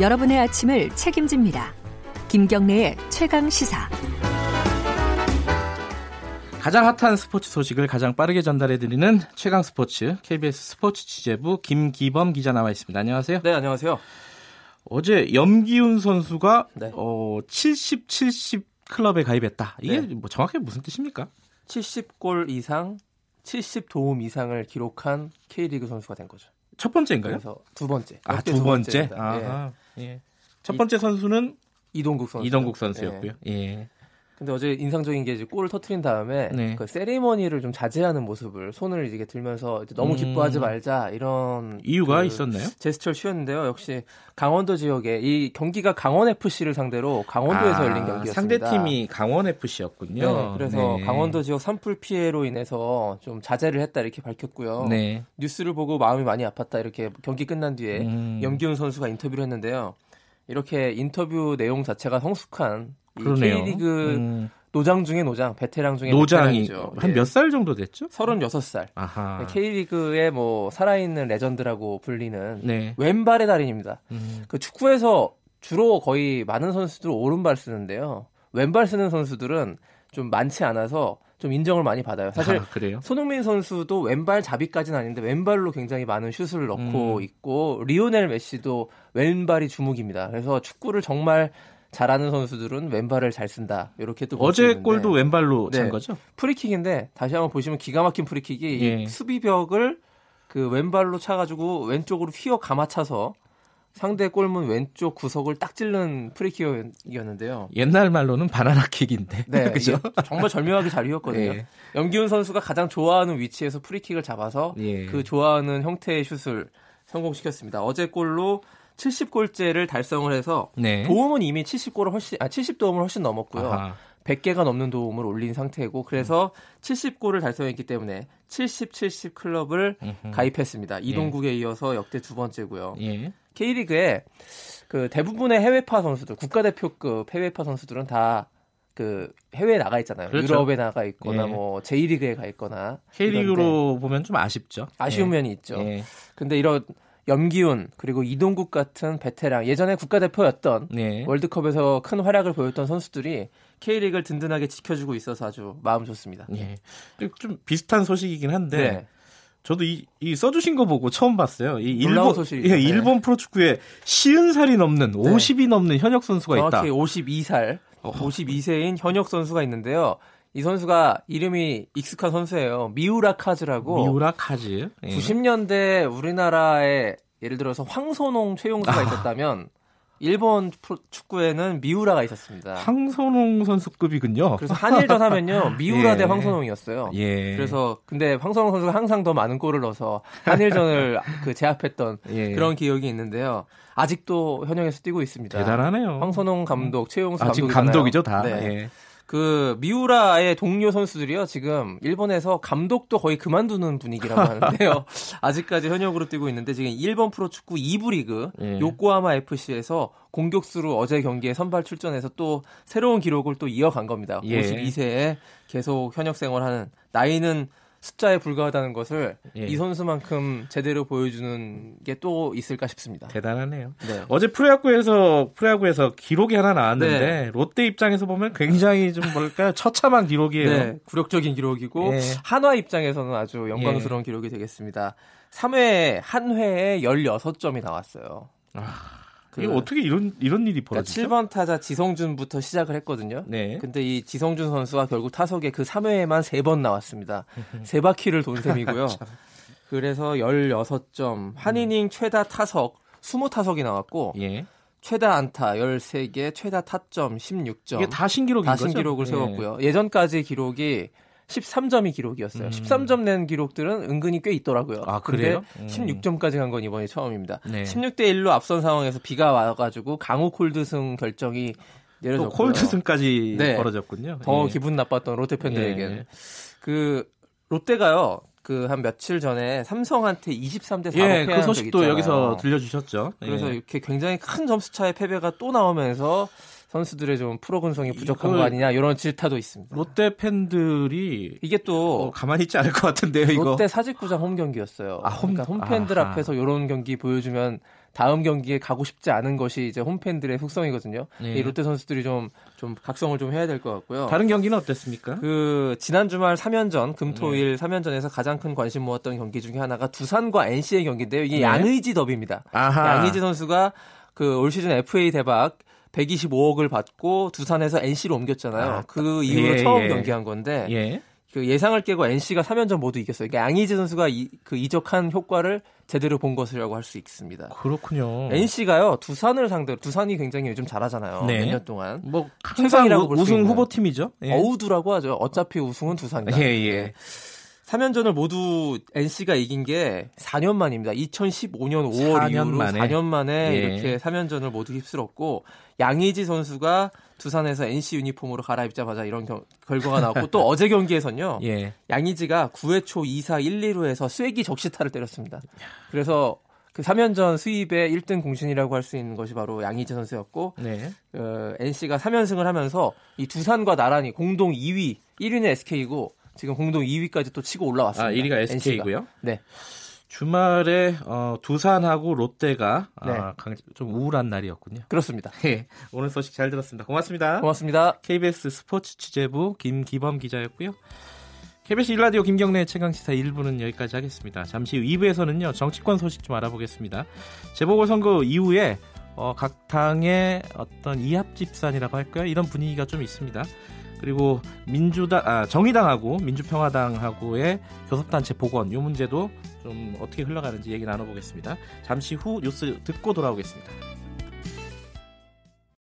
여러분의 아침을 책임집니다. 김경래의 최강 시사. 가장 핫한 스포츠 소식을 가장 빠르게 전달해드리는 최강 스포츠 KBS 스포츠 취재부 김기범 기자 나와 있습니다. 안녕하세요. 네, 안녕하세요. 어제 염기훈 선수가 네. 어, 70, 70 클럽에 가입했다. 이게 네. 뭐 정확하게 무슨 뜻입니까? 70골 이상, 70 도움 이상을 기록한 K리그 선수가 된 거죠. 첫 번째인가요? 그래서 두 번째. 아, 역대 두 번째. 번째입니다. 예. 예. 첫 번째 선수는 이동국 선수. 이동국 선수였고요. 예. 예. 근데 어제 인상적인 게 이제 골을 터트린 다음에 네. 그 세리머니를 좀 자제하는 모습을 손을 이렇게 들면서 이제 너무 음. 기뻐하지 말자 이런 이유가 그 있었나요? 제스처를 취했는데요. 역시 강원도 지역에 이 경기가 강원 FC를 상대로 강원도에서 아, 열린 경기였습니다. 상대팀이 강원 FC였군요. 네, 그래서 네. 강원도 지역 산불 피해로 인해서 좀 자제를 했다 이렇게 밝혔고요. 네. 뉴스를 보고 마음이 많이 아팠다 이렇게 경기 끝난 뒤에 음. 염기훈 선수가 인터뷰를 했는데요. 이렇게 인터뷰 내용 자체가 성숙한 이 그러네요. K리그 음, 노장 중에 노장, 베테랑 중에 노장이 베테랑이죠. 한몇 살 정도 됐죠? 36살. 아하. K리그의 뭐 살아있는 레전드라고 불리는 네. 왼발의 달인입니다. 음. 그 축구에서 주로 거의 많은 선수들은 오른발 쓰는데요. 왼발 쓰는 선수들은 좀 많지 않아서 좀 인정을 많이 받아요. 사실 아, 그래요? 손흥민 선수도 왼발 잡이까지는 아닌데 왼발로 굉장히 많은 슛을 넣고 음. 있고 리오넬 메시도 왼발이 주발입니다. 그래서 축구를 정말 잘하는 선수들은 왼발을 잘 쓴다. 이렇게 또 어제 골도 왼발로 찬 네. 거죠? 프리킥인데 다시 한번 보시면 기가 막힌 프리킥이 이 예. 수비벽을 그 왼발로 차가지고 왼쪽으로 휘어 감아차서 상대 골문 왼쪽 구석을 딱 찔른 프리킥이었는데요. 옛날 말로는 바나나 킥인데. 네, 그죠? 정말 절묘하게 잘 휘었거든요. 예. 염기훈 선수가 가장 좋아하는 위치에서 프리킥을 잡아서 예. 그 좋아하는 형태의 슛을 성공시켰습니다. 어제 골로 70골째를 달성을 해서 네. 도움은 이미 70골을 훨씬 아 70도움을 훨씬 넘었고요. 아하. 100개가 넘는 도움을 올린 상태고 그래서 70골을 달성했기 때문에 70 70 클럽을 음흠. 가입했습니다. 이동국에 이어서 역대 두 번째고요. 예. K리그에 그 대부분의 해외파 선수들, 국가대표급 해외파 선수들은 다 그 해외에 나가 있잖아요. 그렇죠. 유럽에 나가 있거나 예. 뭐 J리그에 가 있거나 K리그로 보면 좀 아쉽죠. 아쉬운 예. 면이 있죠. 예. 근데 이런 염기훈 그리고 이동국 같은 베테랑 예전에 국가대표였던 네. 월드컵에서 큰 활약을 보였던 선수들이 K리그를 든든하게 지켜주고 있어서 아주 마음 좋습니다. 예. 좀 비슷한 소식이긴 한데 네. 저도 이, 이 써주신 거 보고 처음 봤어요. 이 일본 소식이죠. 예, 네. 일본 프로축구에 쉬운 살이 넘는 50이 넘는 현역 선수가 있다. 정확히 52살, 52세인 현역 선수가 있는데요. 이 선수가 이름이 익숙한 선수예요. 미우라 카즈라고 미우라 카즈. 예. 90년대 우리나라에 예를 들어서 황선홍 최용수가 아. 있었다면 일본 축구에는 미우라가 있었습니다. 황선홍 선수급이군요. 그래서 한일전 하면요 미우라 예. 대 황선홍이었어요. 예. 그래서 근데 황선홍 선수가 항상 더 많은 골을 넣어서 한일전을 그 제압했던 예. 그런 기억이 있는데요. 아직도 현역에서 뛰고 있습니다. 대단하네요. 황선홍 감독, 최용수 아, 지금 감독이잖아요. 감독이죠, 다. 네. 예. 그 미우라의 동료 선수들이요 지금 일본에서 감독도 거의 그만두는 분위기라고 하는데요 아직까지 현역으로 뛰고 있는데 지금 일본 프로축구 2부 리그 예. 요코하마 FC에서 공격수로 어제 경기에 선발 출전해서 또 새로운 기록을 또 이어간 겁니다 예. 52세에 계속 현역 생활하는 나이는 숫자에 불과하다는 것을 예. 이 선수만큼 제대로 보여주는 게 또 있을까 싶습니다 대단하네요. 네. 어제 프로야구에서 프로야구에서 기록이 하나 나왔는데 네. 롯데 입장에서 보면 굉장히 좀 뭘까요? 처참한 기록이에요. 네, 굴욕적인 기록이고 예. 한화 입장에서는 아주 영광스러운 기록이 되겠습니다. 3회에 한 회에 16점이 나왔어요. 그- 이게 어떻게 이런 이런 일이 그러니까 벌어지죠? 7번 타자 지성준부터 시작을 했거든요. 네. 근데 이 지성준 선수가 결국 타석에 그 3회에만 3번 나왔습니다. 세 바퀴를 돈 셈이고요. 그래서 16점, 한 이닝 최다 타석 20타석이 나왔고 예. 최다 안타 13개, 최다 타점 16점. 이게 다 신기록인 다 거죠? 신기록을 예. 세웠고요. 예 전까지 기록이 13점이 기록이었어요. 음. 13점 낸 기록들은 은근히 꽤 있더라고요. 아, 그래요? 음. 16점까지 간 건 이번이 처음입니다. 네. 16대 1로 앞선 상황에서 비가 와 가지고 강호 콜드승 결정이 또 내려졌고요. 콜드승까지 네. 벌어졌군요. 더 예. 기분 나빴던 롯데 팬들에게는 예. 그 롯데가요. 그한 며칠 전에 삼성한테 23대 4로 예, 패한 그적 소식도. 여기서 들려주셨죠. 그래서 예. 이렇게 굉장히 큰 점수 차의 패배가 또 나오면서 선수들의 좀 프로 근성이 부족한 거 아니냐 이런 질타도 있습니다. 롯데 팬들이 이게 또 어, 가만히 있지 않을 것 같은데요, 이거. 롯데 사직구장 홈 경기였어요. 아, 홈- 그러니까 홈팬들 아하. 앞에서 이런 경기 보여주면 다음 경기에 가고 싶지 않은 것이 이제 홈팬들의 속성이거든요. 예. 이 롯데 선수들이 좀, 좀 각성을 좀 해야 될 것 같고요. 다른 경기는 어땠습니까? 그 지난 주말 3연전 금토일 네. 3연전에서 가장 큰 관심 모았던 경기 중에 하나가 두산과 NC의 경기인데요. 이게 네. 양의지 더비입니다. 아하. 양의지 선수가 그 올 시즌 FA 대박 125억을 받고 두산에서 NC로 옮겼잖아요. 아, 그 이후로 예, 처음 예. 경기한 건데 예. 그 예상을 깨고 NC가 3연전 모두 이겼어요. 그러니까 양의지 선수가 이, 그 이적한 효과를 제대로 본 것이라고 할 수 있습니다. 그렇군요. NC가요 두산을 상대로 두산이 굉장히 요즘 잘하잖아요. 네. 몇년 동안 뭐 항상 우승 있는. 후보 팀이죠. 예. 어우두라고 하죠. 어차피 우승은 두산이다. 예, 예. 3연전을 모두 NC가 이긴 게 4년 만입니다. 2015년 5월 4년 이후로 만에. 4년 만에 예. 이렇게 3연전을 모두 휩쓸었고 양의지 선수가 두산에서 NC 유니폼으로 갈아입자마자 이런 경- 결과가 나왔고 또 어제 경기에선요. 예. 양의지가 9회 초 2사 1, 2루에서 쐐기 적시타를 때렸습니다. 그래서 그 3연전 수입의 1등 공신이라고 할 수 있는 것이 바로 양의지 선수였고 네. 어, NC가 3연승을 하면서 이 두산과 나란히 공동 2위, 1위는 SK고 지금 공동 2위까지 또 치고 올라왔습니다. 아, 1위가 NC 가. SK고요. 네. 주말에 어, 두산하고 롯데가 아, 네. 강- 좀 우울한 날이었군요. 그렇습니다. 예. 오늘 소식 잘 들었습니다. 고맙습니다. 고맙습니다. KBS 스포츠 취재부 김기범 기자였고요. KBS 일라디오 김경래 최강시사 1부는 여기까지 하겠습니다. 잠시 후 2부에서는요 정치권 소식 좀 알아보겠습니다. 재보궐선거 이후에 어, 각 당의 어떤 이합집산이라고 할까요? 이런 분위기가 좀 있습니다. 그리고 민주당, 아, 정의당하고 민주평화당하고의 교섭단체 복원 이 문제도 좀 어떻게 흘러가는지 얘기 나눠보겠습니다. 잠시 후 뉴스 듣고 돌아오겠습니다.